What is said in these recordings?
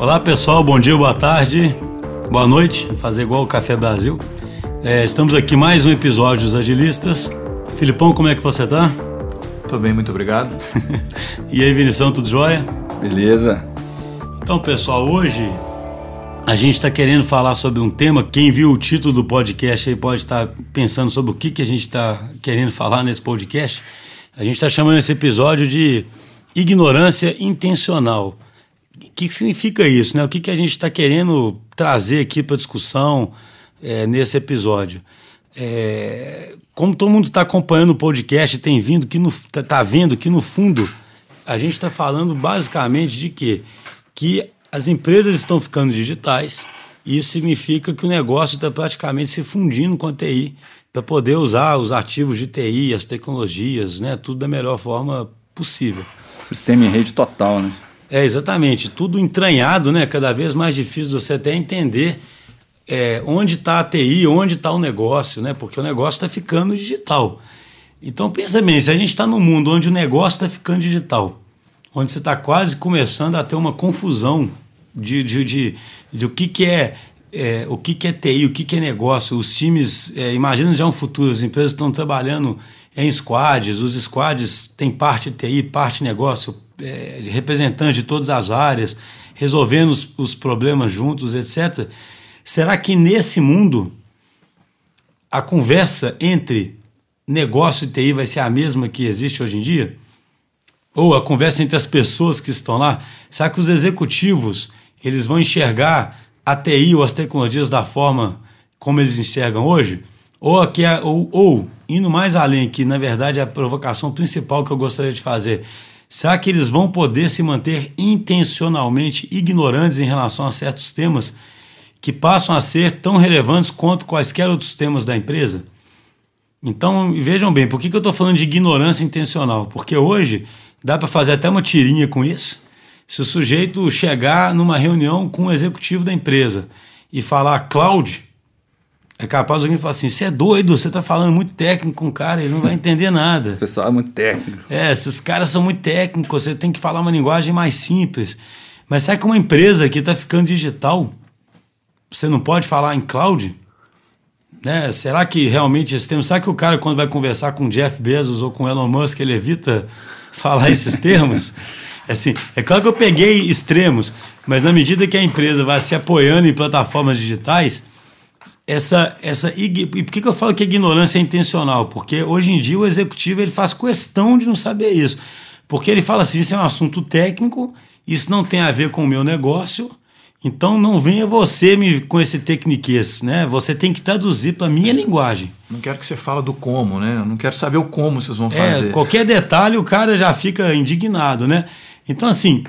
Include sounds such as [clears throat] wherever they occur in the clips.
Olá pessoal, bom dia, boa tarde, boa noite, fazer igual o Café Brasil. É, estamos aqui mais um episódio dos Agilistas. Filipão, como é que você tá? Tô bem, muito obrigado. [laughs] e aí, Vinição, tudo jóia? Beleza. Então, pessoal, hoje a gente está querendo falar sobre um tema. Quem viu o título do podcast aí pode estar tá pensando sobre o que, que a gente está querendo falar nesse podcast. A gente está chamando esse episódio de ignorância intencional. O que significa isso? Né? O que, que a gente está querendo trazer aqui para discussão é, nesse episódio? É, como todo mundo está acompanhando o podcast, tem vindo que está tá vendo que no fundo a gente está falando basicamente de quê? Que as empresas estão ficando digitais e isso significa que o negócio está praticamente se fundindo com a TI para poder usar os ativos de TI, as tecnologias, né, tudo da melhor forma possível. Sistema em rede total, né? É, exatamente. Tudo entranhado, né? Cada vez mais difícil você até entender é, onde está a TI, onde está o negócio, né? Porque o negócio está ficando digital. Então pensa bem, se a gente está num mundo onde o negócio está ficando digital, onde você está quase começando a ter uma confusão de, de, de, de o que, que é, é, o que, que é TI, o que, que é negócio. Os times, é, imagina já um futuro, as empresas estão trabalhando em squads, os squads têm parte TI, parte negócio, é, representante de todas as áreas, resolvendo os, os problemas juntos, etc. Será que nesse mundo a conversa entre negócio e TI vai ser a mesma que existe hoje em dia? Ou a conversa entre as pessoas que estão lá? Será que os executivos eles vão enxergar a TI ou as tecnologias da forma como eles enxergam hoje? Ou, aqui, ou, ou indo mais além, que na verdade é a provocação principal que eu gostaria de fazer, será que eles vão poder se manter intencionalmente ignorantes em relação a certos temas que passam a ser tão relevantes quanto quaisquer outros temas da empresa? Então, vejam bem, por que, que eu estou falando de ignorância intencional? Porque hoje dá para fazer até uma tirinha com isso. Se o sujeito chegar numa reunião com o executivo da empresa e falar cloud, é capaz alguém falar assim: você é doido, você está falando muito técnico com o cara, ele não vai entender nada. [laughs] O pessoal é muito técnico. É, esses caras são muito técnicos, você tem que falar uma linguagem mais simples. Mas será que uma empresa que está ficando digital, você não pode falar em cloud? Né? Será que realmente esse termo. Será que o cara, quando vai conversar com Jeff Bezos ou com Elon Musk, ele evita [laughs] falar esses termos? Assim, é claro que eu peguei extremos, mas na medida que a empresa vai se apoiando em plataformas digitais, essa essa e por que, que eu falo que a ignorância é intencional? Porque hoje em dia o executivo ele faz questão de não saber isso, porque ele fala assim, isso é um assunto técnico, isso não tem a ver com o meu negócio, então não venha você me com esse tecniquez, né? Você tem que traduzir para minha linguagem. Não quero que você fale do como, né? Eu não quero saber o como vocês vão é, fazer. É, qualquer detalhe o cara já fica indignado, né? Então assim,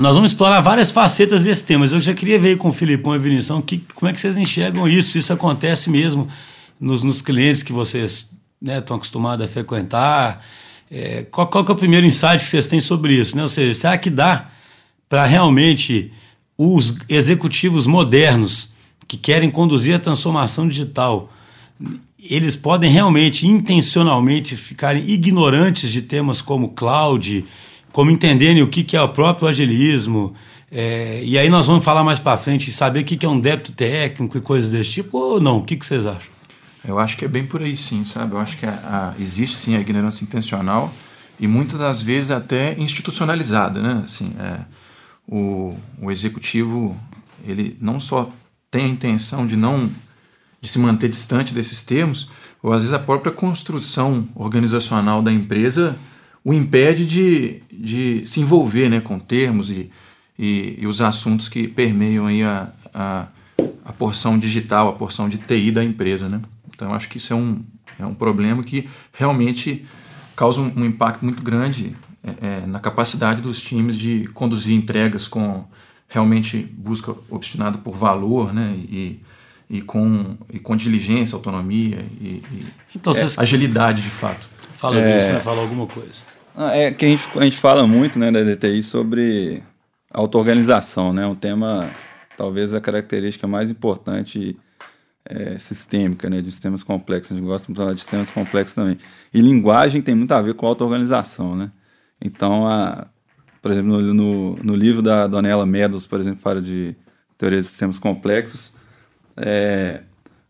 nós vamos explorar várias facetas desse tema, mas eu já queria ver com o Filipão e Vinição que, como é que vocês enxergam isso, isso acontece mesmo nos, nos clientes que vocês né, estão acostumados a frequentar. É, qual, qual é o primeiro insight que vocês têm sobre isso? Né? Ou seja, será que dá para realmente os executivos modernos que querem conduzir a transformação digital, eles podem realmente, intencionalmente, ficarem ignorantes de temas como cloud, como entenderem o que, que é o próprio agilismo. É, e aí nós vamos falar mais para frente, saber o que, que é um débito técnico e coisas desse tipo, ou não? O que, que vocês acham? Eu acho que é bem por aí sim, sabe? Eu acho que a, a, existe sim a ignorância intencional e muitas das vezes até institucionalizada, né? Assim, é, o, o executivo, ele não só tem a intenção de não de se manter distante desses termos, ou às vezes a própria construção organizacional da empresa o impede de, de se envolver né, com termos e, e, e os assuntos que permeiam aí a, a, a, porção digital, a porção de TI da empresa. Né? Então, eu acho que isso é um, é um problema que realmente causa um, um impacto muito grande é, é, na capacidade dos times de conduzir entregas com realmente busca obstinada por valor né? e, e, com, e com diligência, autonomia e, e então, é, vocês... agilidade de fato. Fala, é... você falar alguma coisa. Ah, é que a gente, a gente fala muito né, da DTI sobre auto-organização, né? Um tema, talvez a característica mais importante é, sistêmica, né? De sistemas complexos. A gente gosta de falar de sistemas complexos também. E linguagem tem muito a ver com auto-organização, né? Então, a, por exemplo, no, no, no livro da Donella Meadows, por exemplo, fala de teoria de sistemas complexos. É,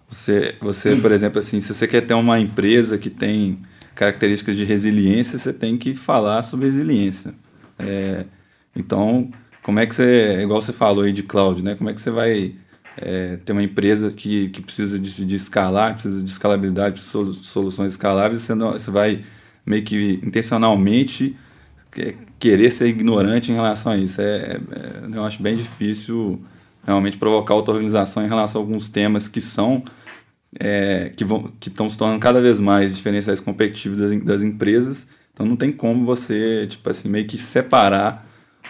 você, você, por exemplo, assim, se você quer ter uma empresa que tem características de resiliência, você tem que falar sobre resiliência. É, então, como é que você, igual você falou aí de cloud, né? Como é que você vai é, ter uma empresa que, que precisa de, de escalar, precisa de escalabilidade, precisa de soluções escaláveis, você, não, você vai meio que intencionalmente querer ser ignorante em relação a isso. É, é, eu acho bem difícil realmente provocar outra organização em relação a alguns temas que são é, que vão que estão se tornando cada vez mais diferenciais competitivos das, das, empresas. Então não tem como você tipo assim meio que separar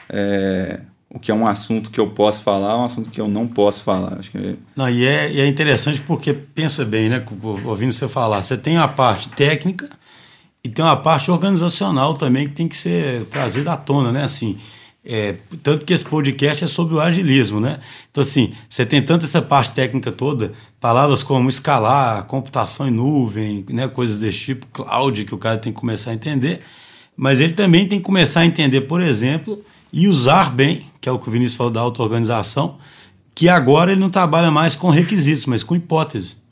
é, o que é um assunto que eu posso falar, um assunto que eu não posso falar. Acho que é... Não, e é, e é interessante porque pensa bem, né, ouvindo você falar, você tem a parte técnica e tem uma parte organizacional também que tem que ser trazida à tona, né? Assim, é, tanto que esse podcast é sobre o agilismo, né? Então, assim, você tem tanto essa parte técnica toda, palavras como escalar, computação em nuvem, né, coisas desse tipo, cloud, que o cara tem que começar a entender, mas ele também tem que começar a entender, por exemplo, e usar bem, que é o que o Vinícius falou da auto-organização, que agora ele não trabalha mais com requisitos, mas com hipóteses.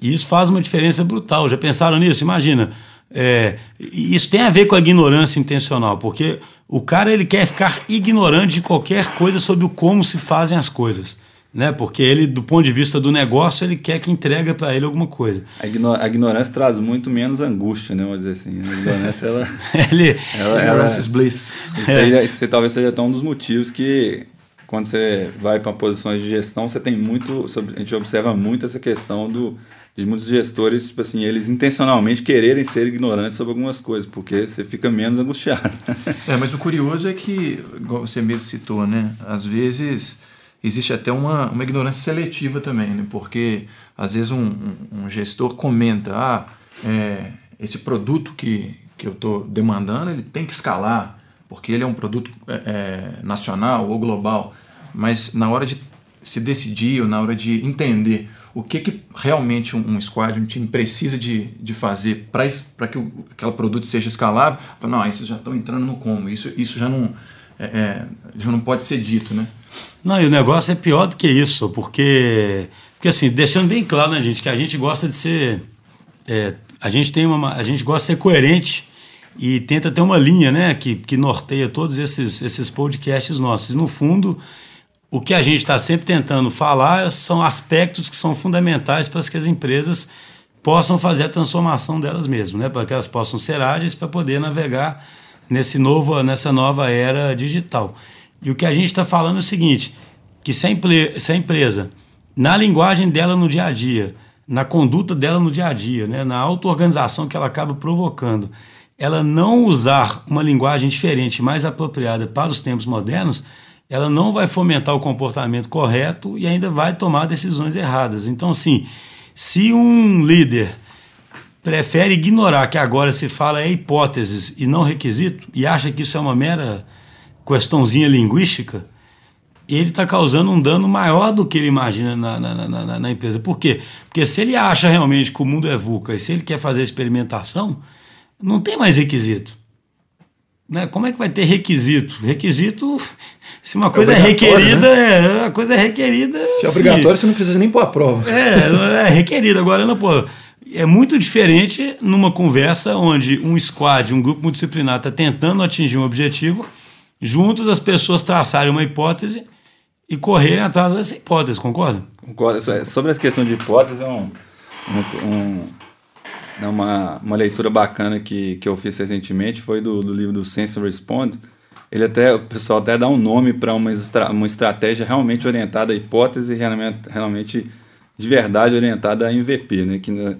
E isso faz uma diferença brutal. Já pensaram nisso? Imagina, é, isso tem a ver com a ignorância intencional, porque o cara ele quer ficar ignorante de qualquer coisa sobre o como se fazem as coisas. Né? Porque ele, do ponto de vista do negócio, ele quer que entregue para ele alguma coisa. A, a, ignorância traz muito menos angústia, né? Vamos dizer assim. A ignorância, ela. [laughs] ele, ela, ela, bliss. Isso, aí, é. isso talvez seja até um dos motivos que, quando você vai para posições de gestão, você tem muito. A gente observa muito essa questão do de muitos gestores, tipo assim, eles intencionalmente quererem ser ignorantes sobre algumas coisas, porque você fica menos angustiado. é, mas o curioso é que, igual você mesmo citou, né? Às vezes existe até uma, uma ignorância seletiva também, né? Porque às vezes um, um, gestor comenta, ah, é, esse produto que, que eu estou demandando, ele tem que escalar, porque ele é um produto é, é, nacional ou global. Mas na hora de se decidir ou na hora de entender o que, que realmente um, um squad, um time precisa de, de fazer para que o, aquele produto seja escalável, não, vocês já estão entrando no como, isso, isso já, não, é, é, já não pode ser dito, né? Não, e o negócio é pior do que isso, porque, porque assim, deixando bem claro, né, gente, que a gente gosta de ser, é, a gente tem uma, a gente gosta de ser coerente e tenta ter uma linha, né, que, que norteia todos esses, esses podcasts nossos. E no fundo, o que a gente está sempre tentando falar são aspectos que são fundamentais para que as empresas possam fazer a transformação delas mesmas, né? para que elas possam ser ágeis para poder navegar nesse novo, nessa nova era digital. E o que a gente está falando é o seguinte, que se a, se a empresa, na linguagem dela no dia a dia, na conduta dela no dia a dia, né? na auto-organização que ela acaba provocando, ela não usar uma linguagem diferente, mais apropriada para os tempos modernos, ela não vai fomentar o comportamento correto e ainda vai tomar decisões erradas. Então, assim, se um líder prefere ignorar que agora se fala é hipóteses e não requisito, e acha que isso é uma mera questãozinha linguística, ele está causando um dano maior do que ele imagina na, na, na, na, empresa. Por quê? Porque se ele acha realmente que o mundo é VUCA e se ele quer fazer experimentação, não tem mais requisito. Né? Como é que vai ter requisito? Requisito se uma coisa é, é requerida, né? é, a coisa é requerida. Se é obrigatório, se... você não precisa nem pôr a prova. É, é requerida. Agora, não, pô. É muito diferente numa conversa onde um squad, um grupo multidisciplinar, está tentando atingir um objetivo, juntos as pessoas traçarem uma hipótese e correrem atrás dessa hipótese, concorda? Concordo. Sobre essa questão de hipótese, é um, um, um, uma, uma leitura bacana que, que eu fiz recentemente foi do, do livro do Sense Respond, ele até o pessoal até dá um nome para uma, estra, uma estratégia realmente orientada à hipótese realmente, realmente de verdade orientada a MVP, né? Que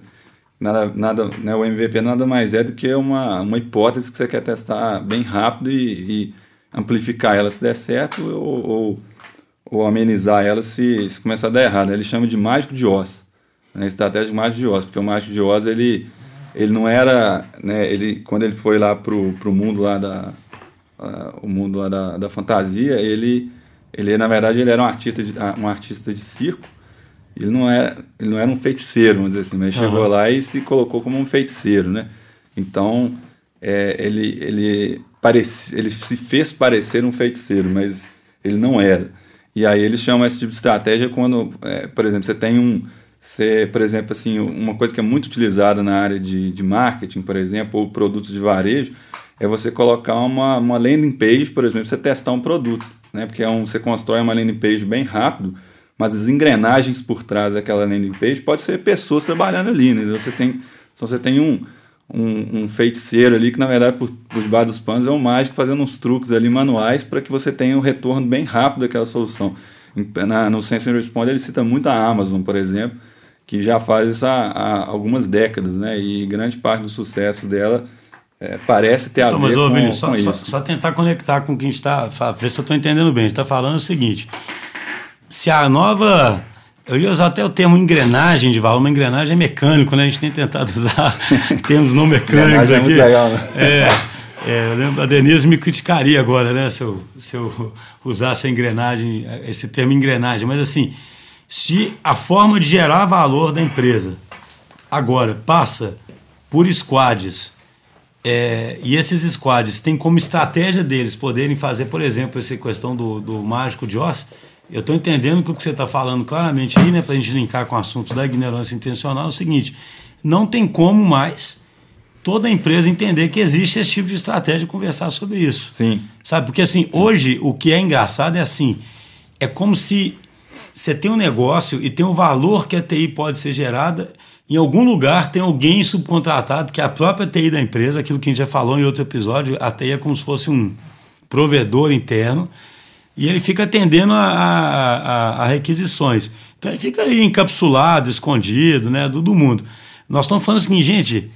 nada, nada, né? O MVP nada mais é do que uma, uma hipótese que você quer testar bem rápido e, e amplificar ela se der certo ou, ou, ou, amenizar ela se, se começar a dar errado. Ele chama de mágico de Oz, né? estratégia de mágico de Oz, porque o mágico de Oz ele ele não era, né? Ele quando ele foi lá pro, pro mundo lá da uh, o mundo lá da, da fantasia, ele, ele, na verdade, ele era um artista de, um artista de circo. Ele não, era, ele não era um feiticeiro, vamos dizer assim, mas uhum. chegou lá e se colocou como um feiticeiro, né? Então, é, ele, ele, pareci, ele se fez parecer um feiticeiro, mas ele não era. E aí eles chamam esse tipo de estratégia quando, é, por exemplo, você tem um. Você, por exemplo, assim, uma coisa que é muito utilizada na área de, de marketing, por exemplo, ou produtos de varejo, é você colocar uma, uma landing page, por exemplo, você testar um produto. Né? Porque é um, você constrói uma landing page bem rápido, mas as engrenagens por trás daquela landing page pode ser pessoas trabalhando ali. Né? Você tem, então você tem um, um, um, feiticeiro ali que, na verdade, por, por debaixo dos panos é um mágico fazendo uns truques ali manuais para que você tenha um retorno bem rápido daquela solução. Na, no Sense and Respond ele cita muito a Amazon, por exemplo, que já faz isso há, há algumas décadas, né? E grande parte do sucesso dela é, parece ter então, a ver mas, ô, com, Vini, só, com só, só, tentar conectar com quem está, ver se eu estou entendendo bem. está falando o seguinte: se a nova eu ia usar até o termo engrenagem de valor, uma engrenagem é mecânico, né? A gente tem tentado [laughs] usar termos não mecânicos aqui. É, muito legal, né? é, é, eu lembro, a Denise me criticaria agora, né? Se eu, se eu usasse a engrenagem, esse termo engrenagem. Mas assim, se a forma de gerar valor da empresa agora passa por squads, é, e esses squads têm como estratégia deles poderem fazer, por exemplo, essa questão do, do mágico de Oz, eu estou entendendo que o que você está falando claramente aí, né, para a gente linkar com o assunto da ignorância intencional, é o seguinte: não tem como mais toda empresa entender que existe esse tipo de estratégia e conversar sobre isso. Sim. Sabe? Porque assim, hoje o que é engraçado é assim: é como se você tem um negócio e tem um valor que a TI pode ser gerada. Em algum lugar tem alguém subcontratado, que é a própria TI da empresa, aquilo que a gente já falou em outro episódio, a TI é como se fosse um provedor interno e ele fica atendendo a, a, a, requisições. Então ele fica aí encapsulado, escondido, né, do, do mundo. Nós estamos falando assim, gente,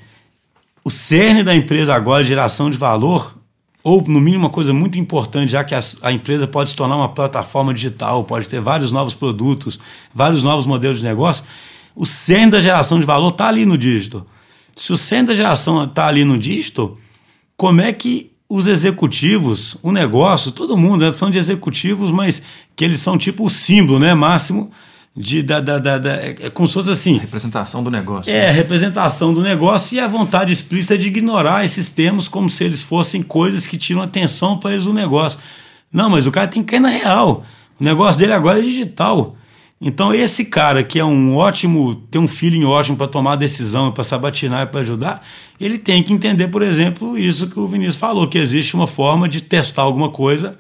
o cerne da empresa agora, geração de valor, ou no mínimo uma coisa muito importante, já que a, a, empresa pode se tornar uma plataforma digital, pode ter vários novos produtos, vários novos modelos de negócio, o cerne da geração de valor está ali no dígito. Se o cerne da geração está ali no dígito, como é que os executivos, o negócio, todo mundo, né? falando de executivos, mas que eles são tipo o símbolo, né, máximo de da, da, da, da é, é como se fosse assim. Representação do negócio. É, né? representação do negócio e a vontade explícita de ignorar esses termos como se eles fossem coisas que tiram atenção para eles do negócio. Não, mas o cara tem que cair na real. O negócio dele agora é digital. Então, esse cara que é um ótimo, tem um feeling ótimo para tomar decisão, para sabatinar e para ajudar, ele tem que entender, por exemplo, isso que o Vinícius falou, que existe uma forma de testar alguma coisa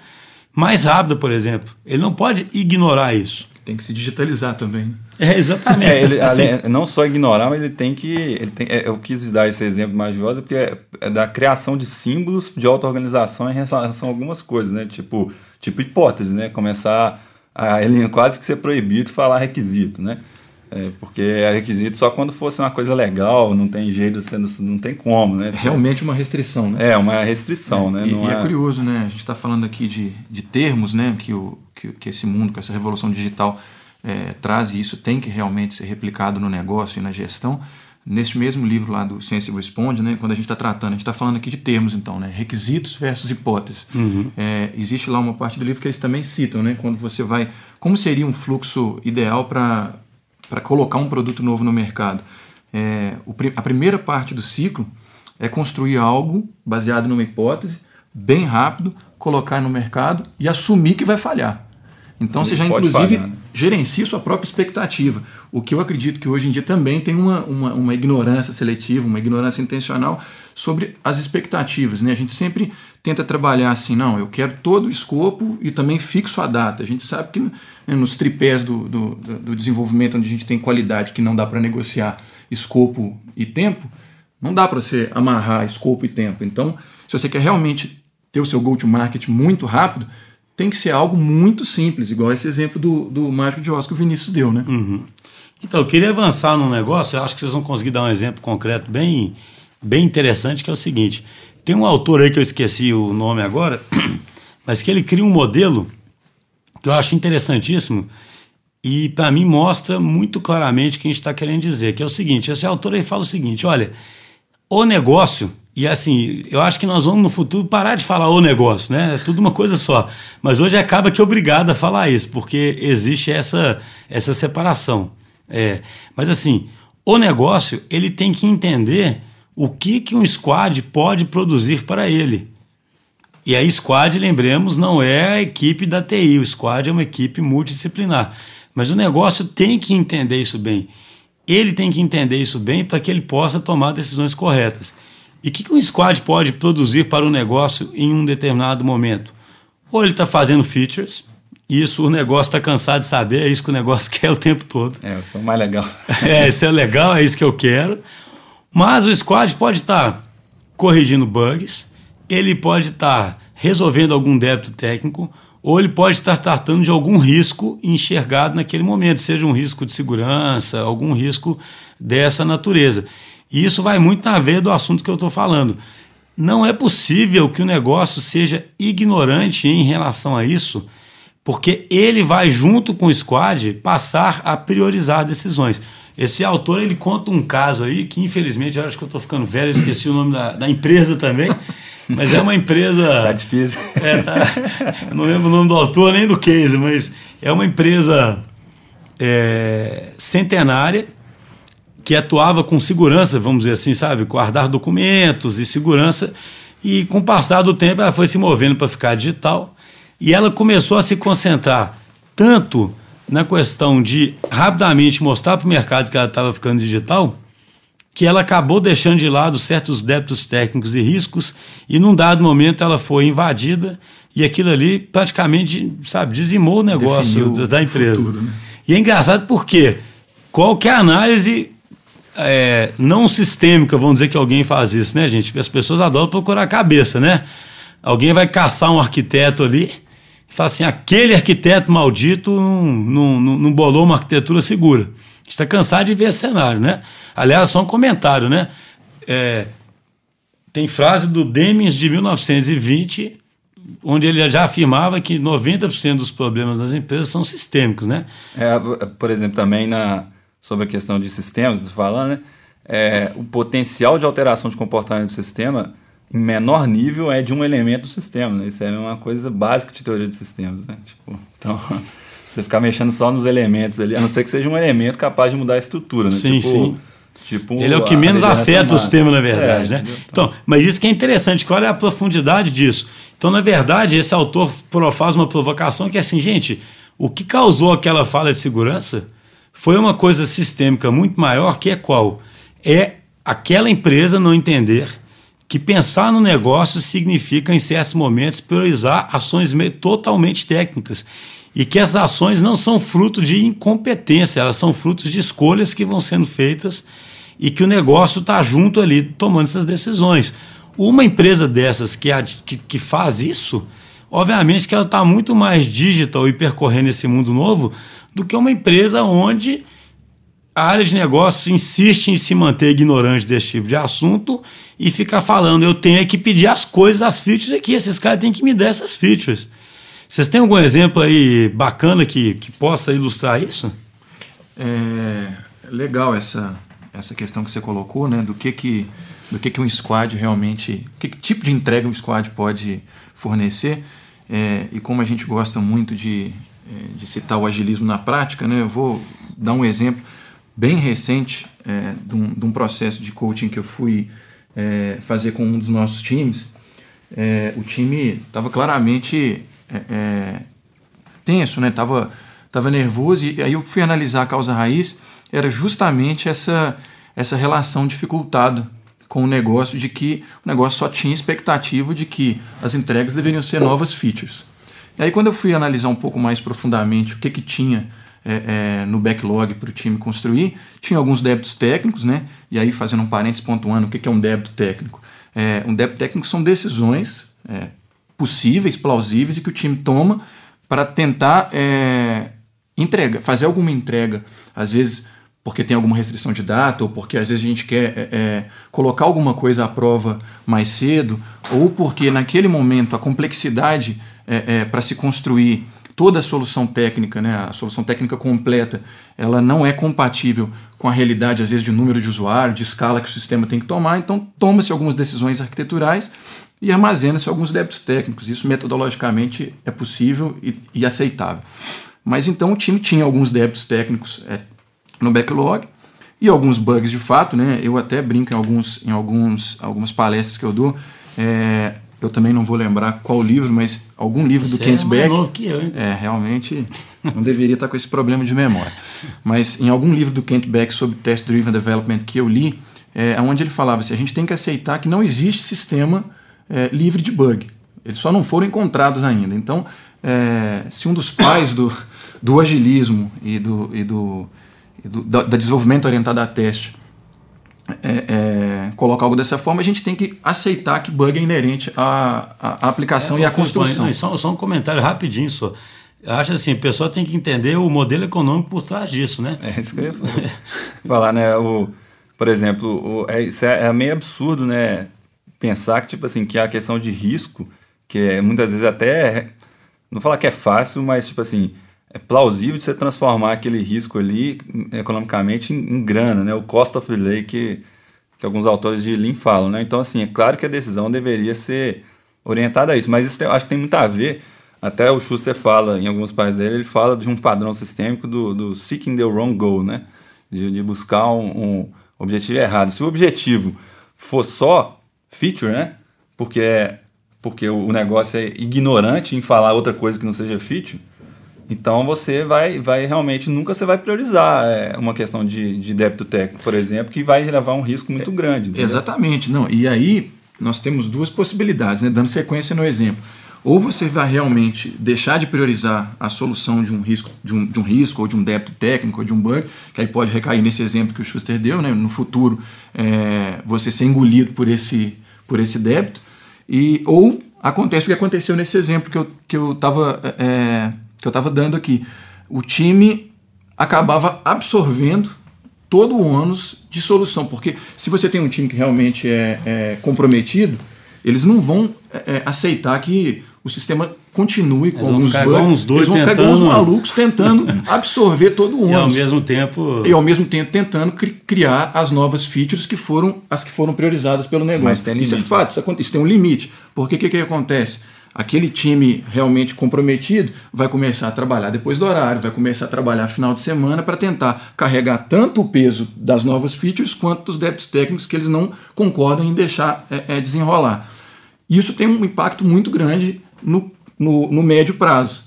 mais rápida, por exemplo. Ele não pode ignorar isso. Tem que se digitalizar também. Né? É, exatamente. É, ele, [laughs] assim, não só ignorar, mas ele tem que. Ele tem, é, eu quis dar esse exemplo mais porque é, é da criação de símbolos de auto-organização em relação a algumas coisas, né? Tipo, tipo hipótese, né? Começar a ele quase que ser proibido falar requisito, né? É, porque é requisito só quando fosse uma coisa legal, não tem jeito, você não, não tem como, né? Realmente uma restrição, né? É, uma restrição, é, né? E, e é... é... curioso, né? A gente está falando aqui de, de termos, né? Que, o, que, que esse mundo, que essa revolução digital é, traz e isso tem que realmente ser replicado no negócio e na gestão. Neste mesmo livro lá do Ciência Responde, né, quando a gente está tratando, a gente está falando aqui de termos, então, né, requisitos versus hipóteses. Uhum. É, existe lá uma parte do livro que eles também citam, né, quando você vai. Como seria um fluxo ideal para colocar um produto novo no mercado? É, o, a primeira parte do ciclo é construir algo baseado numa hipótese, bem rápido, colocar no mercado e assumir que vai falhar. Então Sim, você já, inclusive, falhar, né? gerencia sua própria expectativa. O que eu acredito que hoje em dia também tem uma, uma, uma, ignorância seletiva, uma ignorância intencional sobre as expectativas. Né? A gente sempre tenta trabalhar assim, não, eu quero todo o escopo e também fixo a data. A gente sabe que né, nos tripés do, do, do desenvolvimento, onde a gente tem qualidade que não dá para negociar escopo e tempo, não dá para você amarrar escopo e tempo. Então, se você quer realmente ter o seu go-to-market muito rápido, tem que ser algo muito simples, igual esse exemplo do, do Mágico de Oz que o Vinícius deu, né? Uhum. Então, eu queria avançar num negócio, eu acho que vocês vão conseguir dar um exemplo concreto bem, bem interessante, que é o seguinte. Tem um autor aí que eu esqueci o nome agora, [clears throat] mas que ele cria um modelo que eu acho interessantíssimo e para mim mostra muito claramente o que a gente está querendo dizer, que é o seguinte, esse autor aí fala o seguinte, olha, o negócio e assim, eu acho que nós vamos no futuro parar de falar o negócio, né? É tudo uma coisa só. Mas hoje acaba que é obrigado a falar isso, porque existe essa, essa separação. É, mas assim, o negócio ele tem que entender o que, que um squad pode produzir para ele. E a squad, lembremos, não é a equipe da TI, o squad é uma equipe multidisciplinar. Mas o negócio tem que entender isso bem. Ele tem que entender isso bem para que ele possa tomar decisões corretas. E o que, que um squad pode produzir para o negócio em um determinado momento? Ou ele está fazendo features, isso o negócio está cansado de saber, é isso que o negócio [laughs] quer o tempo todo. É, isso é o mais legal. [laughs] é, isso é legal, é isso que eu quero. Mas o squad pode estar tá corrigindo bugs, ele pode estar tá resolvendo algum débito técnico, ou ele pode estar tratando de algum risco enxergado naquele momento, seja um risco de segurança, algum risco dessa natureza. E isso vai muito na veia do assunto que eu estou falando. Não é possível que o negócio seja ignorante em relação a isso, porque ele vai, junto com o squad, passar a priorizar decisões. Esse autor ele conta um caso aí que, infelizmente, eu acho que eu estou ficando velho, eu esqueci o nome da, da empresa também. Mas é uma empresa. [laughs] tá difícil. [laughs] É, tá, eu não lembro o nome do autor nem do case, mas é uma empresa é, centenária que atuava com segurança, vamos dizer assim, sabe? Guardar documentos e segurança. E com o passar do tempo, ela foi se movendo para ficar digital. E ela começou a se concentrar tanto na questão de rapidamente mostrar para o mercado que ela estava ficando digital, que ela acabou deixando de lado certos débitos técnicos e riscos, e num dado momento ela foi invadida, e aquilo ali praticamente, sabe, dizimou o negócio Definiu da empresa. Futuro, né? E é engraçado porque qualquer análise é, não sistêmica, vamos dizer que alguém faz isso, né, gente? As pessoas adoram procurar a cabeça, né? Alguém vai caçar um arquiteto ali e fala assim: aquele arquiteto maldito não, não, não bolou uma arquitetura segura. está cansado de ver cenário, né? Aliás, só um comentário, né? É, tem frase do Demings de 1920, onde ele já afirmava que 90% dos problemas das empresas são sistêmicos, né? É, por exemplo, também na, sobre a questão de sistemas, falando, né? É, o potencial de alteração de comportamento do sistema em menor nível é de um elemento do sistema, né? Isso é uma coisa básica de teoria de sistemas, né? Tipo, então, [laughs] você ficar mexendo só nos elementos ali, a não ser que seja um elemento capaz de mudar a estrutura, né? Sim, tipo, sim. Tipo, ele é o que menos afeta o sistema, na verdade, é, né? Então, mas isso que é interessante, que olha a profundidade disso. Então, na verdade, esse autor faz uma provocação que é assim, gente, o que causou aquela falha de segurança foi uma coisa sistêmica muito maior, que é qual? É aquela empresa não entender que pensar no negócio significa, em certos momentos, priorizar ações totalmente técnicas. E que essas ações não são fruto de incompetência, elas são frutos de escolhas que vão sendo feitas e que o negócio está junto ali tomando essas decisões. Uma empresa dessas que, que, que faz isso, obviamente que ela está muito mais digital e percorrendo esse mundo novo do que uma empresa onde a área de negócios insiste em se manter ignorante desse tipo de assunto e ficar falando, eu tenho que pedir as coisas, as features aqui, esses caras têm que me dar essas features. Vocês têm algum exemplo aí bacana que, que possa ilustrar isso? É legal essa, essa questão que você colocou, né? Do que que, do que, que um squad realmente. Que, que tipo de entrega um squad pode fornecer. É, e como a gente gosta muito de, é, de citar o agilismo na prática, né? Eu vou dar um exemplo bem recente é, de, um, de, um, processo de coaching que eu fui é, fazer com um dos nossos times. É, o time estava claramente é, é, tenso, né? Tava, tava nervoso e aí eu fui analisar a causa raiz, era justamente essa, essa relação dificultada com o negócio de que o negócio só tinha expectativa de que as entregas deveriam ser novas features. E aí quando eu fui analisar um pouco mais profundamente o que, que tinha é, é, no backlog para o time construir, tinha alguns débitos técnicos, né? E aí fazendo um parênteses pontuando o que, que é um débito técnico. É, um débito técnico são decisões é, possíveis, plausíveis e que o time toma para tentar é, entrega, fazer alguma entrega. Às vezes porque tem alguma restrição de data, ou porque às vezes a gente quer é, é, colocar alguma coisa à prova mais cedo, ou porque naquele momento a complexidade é, é para se construir toda a solução técnica, né, a solução técnica completa, ela não é compatível com a realidade, às vezes, de número de usuário, de escala que o sistema tem que tomar, então toma-se algumas decisões arquiteturais e armazena-se alguns débitos técnicos. Isso metodologicamente é possível e, e, aceitável. Mas então o time tinha alguns débitos técnicos é, no backlog e alguns bugs de fato, né? Eu até brinco em alguns em alguns algumas palestras que eu dou. É, eu também não vou lembrar qual livro, mas algum livro Você do Kent é Beck. novo que eu, hein? É, realmente não deveria estar com esse problema de memória. Mas em algum livro do Kent Beck sobre Test Driven Development que eu li, é, onde ele falava assim, a gente tem que aceitar que não existe sistema é, livre de bug. Eles só não foram encontrados ainda. Então, é, se um dos pais do, do agilismo e do, e do, do da, da desenvolvimento orientado a teste é, é, coloca algo dessa forma, a gente tem que aceitar que bug é inerente à, à aplicação e à construção. Não, só, só um comentário rapidinho só. Eu acho assim, a pessoa tem que entender o modelo econômico por trás disso, né? É isso que eu ia falar, [laughs] né? O, por exemplo, o, é, é, é meio absurdo, né? Pensar que, tipo assim, que a questão de risco, que é, muitas vezes até, não falar que é fácil, mas, tipo assim, é plausível de você transformar aquele risco ali economicamente em, em grana, né? O cost of delay que, que alguns autores de Lean falam, né? Então, assim, é claro que a decisão deveria ser orientada a isso, mas isso tem, acho que tem muito a ver, até o Schuster fala, em alguns países dele, ele fala de um padrão sistêmico do, do seeking the wrong goal, né? De, de buscar um, um objetivo errado. Se o objetivo for só feature, né? Porque, porque o negócio é ignorante em falar outra coisa que não seja feature, então você vai, vai realmente, nunca você vai priorizar é, uma questão de, de débito técnico, por exemplo, que vai levar um risco muito grande. Entendeu? Exatamente, não. E aí nós temos duas possibilidades, né? dando sequência no exemplo. Ou você vai realmente deixar de priorizar a solução de um risco, de um, de um risco ou de um débito técnico ou de um bug, que aí pode recair nesse exemplo que o Schuster deu, né? no futuro é, você ser engolido por esse, por esse débito, e, ou acontece o que aconteceu nesse exemplo que eu estava que eu tava, é, que eu estava dando aqui. O time acabava absorvendo todo o ônus de solução, porque se você tem um time que realmente é, é comprometido, eles não vão é, aceitar que o sistema continue com alguns bugs. Uns dois eles vão tentando... ficar igual uns malucos tentando [laughs] absorver todo o ônus. E ao mesmo tempo. E ao mesmo tempo tentando cri criar as novas features que foram as que foram priorizadas pelo negócio. Mas tem isso é limite. fato, isso, isso tem um limite. Porque o que, que acontece? Aquele time realmente comprometido vai começar a trabalhar depois do horário, vai começar a trabalhar final de semana para tentar carregar tanto o peso das novas features quanto dos débitos técnicos que eles não concordam em deixar é, é, desenrolar. Isso tem um impacto muito grande no, no, no médio prazo.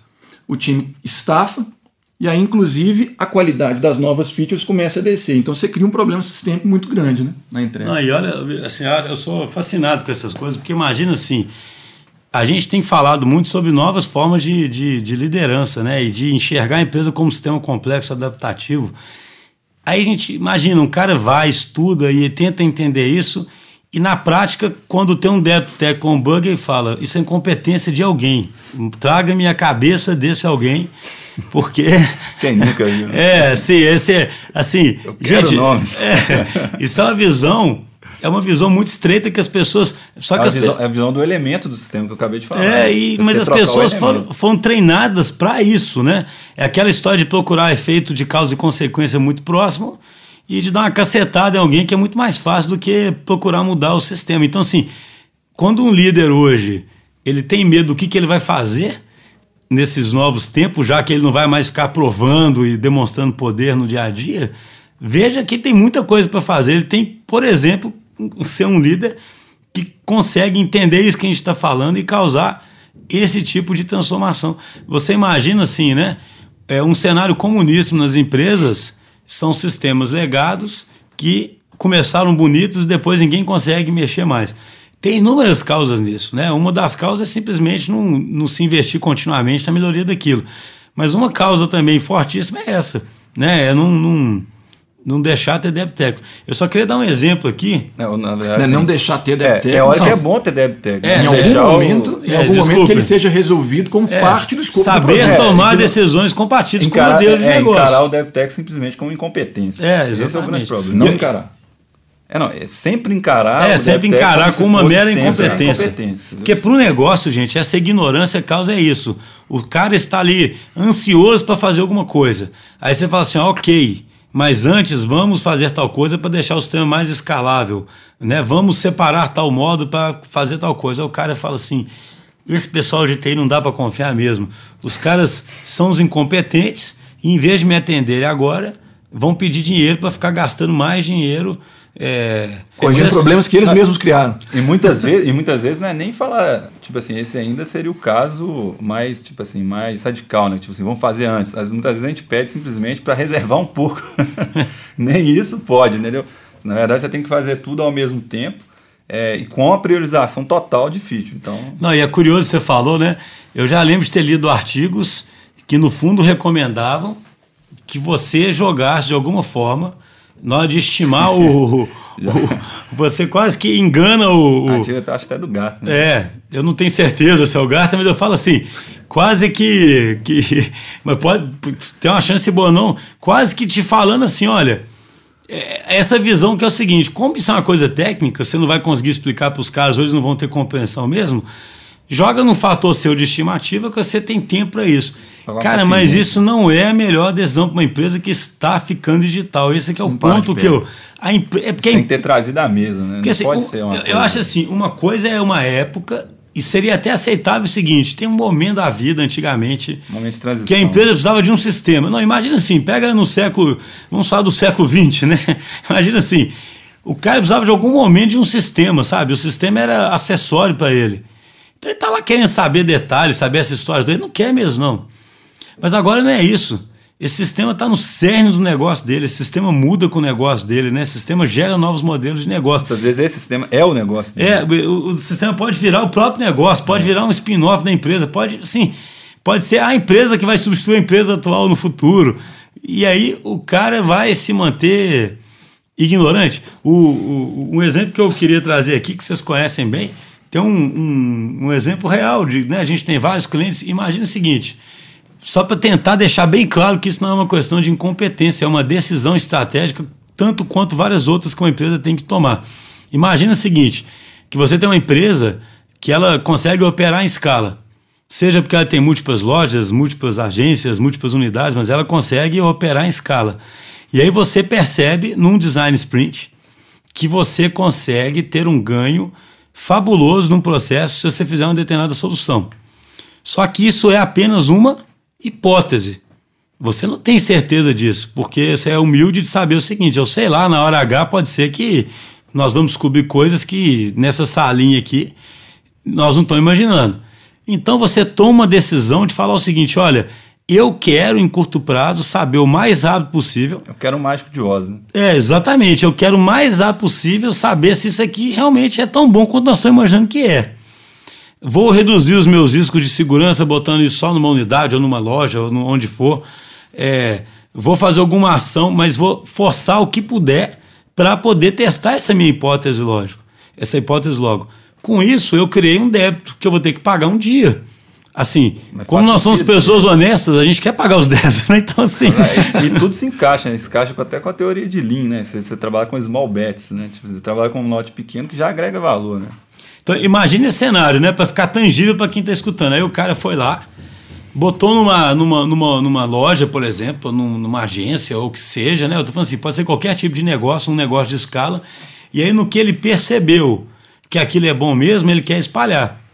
O time estafa e aí, inclusive, a qualidade das novas features começa a descer. Então você cria um problema sistêmico muito grande né, na entrega. Não, e olha, assim, eu sou fascinado com essas coisas, porque imagina assim, a gente tem falado muito sobre novas formas de, de, de, liderança, né? E de enxergar a empresa como um sistema complexo, adaptativo. Aí a gente imagina, um cara vai, estuda e tenta entender isso, e na prática, quando tem um débito técnico com um bug, ele fala: Isso é incompetência de alguém. Traga-me a cabeça desse alguém. Porque. [laughs] Quem nunca viu? É, assim, esse é. Assim, Eu quero gente, nomes. É, isso é uma visão. É uma visão muito estreita que as pessoas. Só que a as visão, é a visão do elemento do sistema que eu acabei de falar. é, e, Você mas as pessoas foram, foram treinadas para isso, né? É aquela história de procurar efeito de causa e consequência muito próximo e de dar uma cacetada em alguém que é muito mais fácil do que procurar mudar o sistema. Então, assim, quando um líder hoje ele tem medo do que, que ele vai fazer nesses novos tempos, já que ele não vai mais ficar provando e demonstrando poder no dia a dia, veja que tem muita coisa para fazer. Ele tem, por exemplo, ser um líder que consegue entender isso que a gente está falando e causar esse tipo de transformação. Você imagina assim, né? É um cenário comuníssimo nas empresas são sistemas legados que começaram bonitos e depois ninguém consegue mexer mais. Tem inúmeras causas nisso, né? Uma das causas é simplesmente não, não se investir continuamente na melhoria daquilo. Mas uma causa também fortíssima é essa, né? É não, não, não deixar ter débito técnico. Eu só queria dar um exemplo aqui. Não, na Não, verdade, é não assim, deixar ter é, débito tem técnico. hora que é Não, bom ter débito técnico. É, né? em algum Deixar o- momento, em é, algum momento que ele seja resolvido como É, parte do escopo do saber projeto. tomar É, decisões compatíveis com o encarar, modelo de é, negócio. encarar o débito técnico simplesmente como incompetência. É, Esse é o grande exatamente. problema. Não encarar. É, não, é sempre encarar. É, o sempre encarar como com uma mera incompetência. incompetência? Porque para o negócio, gente, essa ignorância causa é isso. O cara está ali ansioso para fazer alguma coisa. Aí você fala assim, ó, ok, mas antes vamos fazer tal coisa para deixar o sistema mais escalável. Né? Vamos separar tal modo para fazer tal coisa. Aí o cara fala assim, esse pessoal de TI não dá para confiar mesmo. Os caras são os incompetentes e em vez de me atenderem agora, vão pedir dinheiro para ficar gastando mais dinheiro É, Corrigindo problemas que eles mesmos criaram. E muitas vezes, e muitas vezes não é nem falar, tipo assim, esse ainda seria o caso mais, tipo assim, mais radical, né? Tipo assim, vamos fazer antes. Muitas vezes a gente pede simplesmente para reservar um pouco. [laughs] nem isso pode, entendeu? Na verdade, você tem que fazer tudo ao mesmo tempo é, e com a priorização total de feature. Então... Não, e é curioso você falou, né? Eu já lembro de ter lido artigos que no fundo recomendavam que você jogasse de alguma forma na hora de estimar o, [laughs] o, Você quase que engana o. o ah, acho até do gato. Né? É, eu não tenho certeza se é o gato, mas eu falo assim, quase que. que mas pode. Tem uma chance boa, não. Quase que te falando assim, olha é, essa visão que é o seguinte: como isso é uma coisa técnica, você não vai conseguir explicar para os caras, hoje não vão ter compreensão mesmo. Joga num fator seu de estimativa que você tem tempo para isso. Falar Cara, mas isso não é a melhor adesão para uma empresa que está ficando digital. Esse é o ponto que eu. A é porque tem que ter trazido à mesa, né? Porque, não assim, pode ser uma eu, eu acho assim: uma coisa é uma época e seria até aceitável o seguinte: tem um momento da vida antigamente momento de transição. que a empresa precisava de um sistema. Não, imagina assim, pega no século, vamos falar do século XX, né? [laughs] Imagina assim, o cara precisava de algum momento de um sistema, sabe? O sistema era acessório para ele. Então ele tá lá querendo saber detalhes, saber essa história dele, não quer mesmo não. Mas agora não é isso. Esse sistema está no cerne do negócio dele, esse sistema muda com o negócio dele, né? Esse sistema gera novos modelos de negócio. Às vezes esse sistema é o negócio dele. É, o, o sistema pode virar o próprio negócio, pode é. virar um spin-off da empresa, pode, sim, pode ser a empresa que vai substituir a empresa atual no futuro. E aí o cara vai se manter ignorante. O, o, um exemplo que eu queria trazer aqui, que vocês conhecem bem, tem um, um, um exemplo real. De, né, a gente tem vários clientes. Imagina o seguinte: só para tentar deixar bem claro que isso não é uma questão de incompetência, é uma decisão estratégica, tanto quanto várias outras que uma empresa tem que tomar. Imagina o seguinte, que você tem uma empresa que ela consegue operar em escala. Seja porque ela tem múltiplas lojas, múltiplas agências, múltiplas unidades, mas ela consegue operar em escala. E aí você percebe num design sprint que você consegue ter um ganho fabuloso num processo se você fizer uma determinada solução. Só que isso é apenas uma hipótese. Você não tem certeza disso, porque você é humilde de saber o seguinte: eu sei lá, na hora H pode ser que nós vamos descobrir coisas que nessa salinha aqui nós não estamos imaginando. Então você toma uma decisão de falar o seguinte: olha, eu quero em curto prazo saber o mais rápido possível. Eu quero o mágico de Oz, né? É, exatamente. Eu quero o mais rápido possível saber se isso aqui realmente é tão bom quanto nós estamos imaginando que é. Vou reduzir os meus riscos de segurança botando isso só numa unidade ou numa loja ou onde for. É, vou fazer alguma ação, mas vou forçar o que puder para poder testar essa minha hipótese, lógico. Essa hipótese logo. Com isso, eu criei um débito que eu vou ter que pagar um dia. Assim, Mas como nós somos pessoas né? honestas, a gente quer pagar os débitos, né? Então, assim. É, e tudo se encaixa, né? Se encaixa até com a teoria de Lean, né? Você, você trabalha com small bets, né? Tipo, você trabalha com um lote pequeno que já agrega valor, né? Então, imagine esse cenário, né? Para ficar tangível para quem está escutando. Aí o cara foi lá, botou numa, numa, numa, numa loja, por exemplo, numa agência ou o que seja, né? Eu tô falando assim, pode ser qualquer tipo de negócio, um negócio de escala. E aí, no que ele percebeu que aquilo é bom mesmo, ele quer espalhar.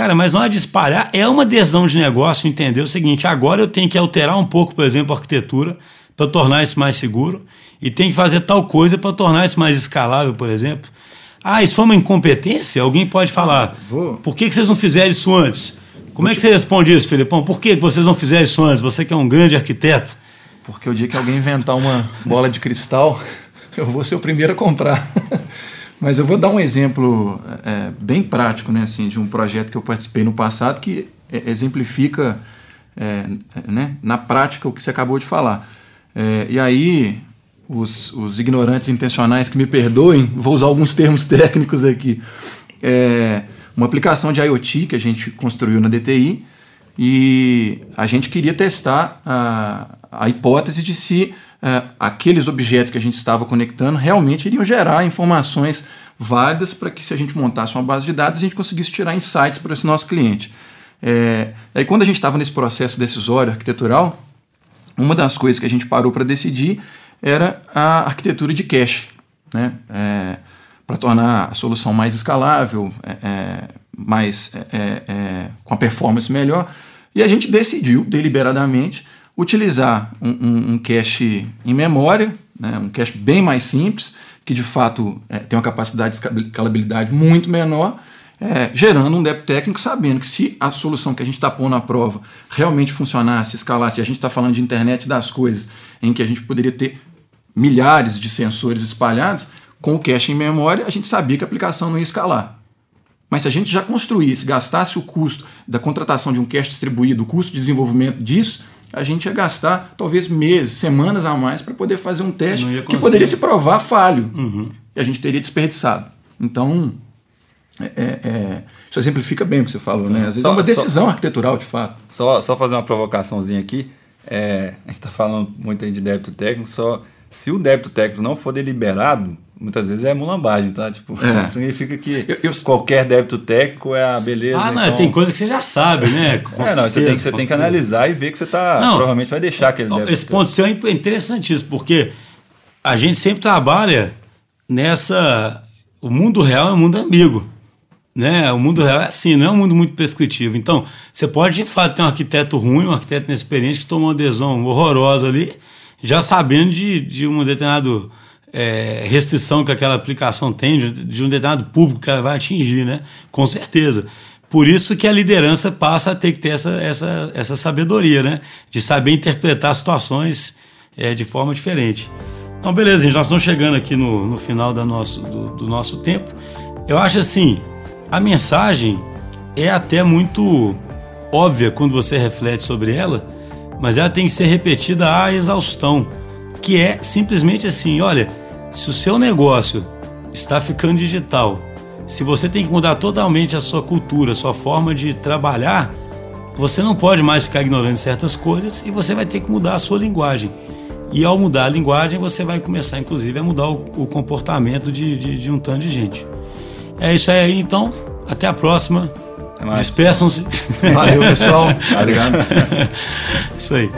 Cara, mas na hora de espalhar, é uma decisão de negócio entender o seguinte: agora eu tenho que alterar um pouco, por exemplo, a arquitetura para tornar isso mais seguro, e tem que fazer tal coisa para tornar isso mais escalável, por exemplo. Ah, isso foi uma incompetência? Alguém pode falar. Vou. Por que, que vocês não fizeram isso antes? Como é que você responde isso, Filipão? Por que vocês não fizeram isso antes? Você que é um grande arquiteto. Porque o dia que alguém inventar uma bola de cristal, [laughs] eu vou ser o primeiro a comprar. Mas eu vou dar um exemplo é, bem prático, né, assim, de um projeto que eu participei no passado que é, exemplifica, é, né, na prática o que você acabou de falar. É, e aí os, os ignorantes intencionais que me perdoem, vou usar alguns termos [laughs] técnicos aqui. É uma aplicação de IoT que a gente construiu na DTI e a gente queria testar a, a hipótese de se é, aqueles objetos que a gente estava conectando realmente iriam gerar informações válidas para que se a gente montasse uma base de dados a gente conseguisse tirar insights para esse nosso cliente. É, aí quando a gente estava nesse processo decisório arquitetural, uma das coisas que a gente parou para decidir era a arquitetura de cache, né? É, para tornar a solução mais escalável, é, é mais é, com a performance melhor. E a gente decidiu deliberadamente utilizar um, um, um cache em memória, né? um cache bem mais simples, que de fato é, tem uma capacidade de escalabilidade muito menor, é, gerando um débito técnico, sabendo que se a solução que a gente está pondo à prova realmente funcionasse, escalasse, a gente está falando de internet das coisas, em que a gente poderia ter milhares de sensores espalhados, com o cache em memória, a gente sabia que a aplicação não ia escalar. Mas se a gente já construísse, gastasse o custo da contratação de um cache distribuído, o custo de desenvolvimento disso, a gente ia gastar talvez meses, semanas a mais para poder fazer um teste que poderia se provar falho. Uhum. E a gente teria desperdiçado. Então, é, é, é, isso exemplifica bem o que você falou, né? Às vezes só, é uma decisão só, arquitetural, de fato. Só, só fazer uma provocaçãozinha aqui. É, a gente está falando muito aí de débito técnico, só se o débito técnico não for deliberado, muitas vezes é mulambagem, tá? Tipo, é. [laughs] significa que eu, eu, qualquer débito técnico é a beleza. Ah, não, então... tem coisa que você já sabe, né? [laughs] Com é, não, certeza, você tem, você tem que analisar e ver que você tá. Não, provavelmente vai deixar aquele débito. Esse ponto seu é interessantíssimo, porque a gente sempre trabalha nessa. O mundo real é um mundo amigo. Né? O mundo real é assim, não é um mundo muito prescritivo. Então, você pode de fato ter um arquiteto ruim, um arquiteto inexperiente que tomou uma adesão horrorosa ali, já sabendo de, de uma determinada é, restrição que aquela aplicação tem, de, de um determinado público que ela vai atingir, né? Com certeza. Por isso que a liderança passa a ter que ter essa, essa, essa sabedoria, né? De saber interpretar situações é, de forma diferente. Então, beleza, gente, nós estamos chegando aqui no, no final da nosso, do, do nosso tempo. Eu acho assim, a mensagem é até muito óbvia quando você reflete sobre ela, mas ela tem que ser repetida à exaustão, que é simplesmente assim, olha, se o seu negócio está ficando digital, se você tem que mudar totalmente a sua cultura, a sua forma de trabalhar, você não pode mais ficar ignorando certas coisas e você vai ter que mudar a sua linguagem. E ao mudar a linguagem, você vai começar, inclusive, a mudar o, o comportamento de, de, de um tanto de gente. É isso aí, então. Até a próxima. Despeçam-se. Valeu, pessoal. [laughs] Obrigado. isso aí.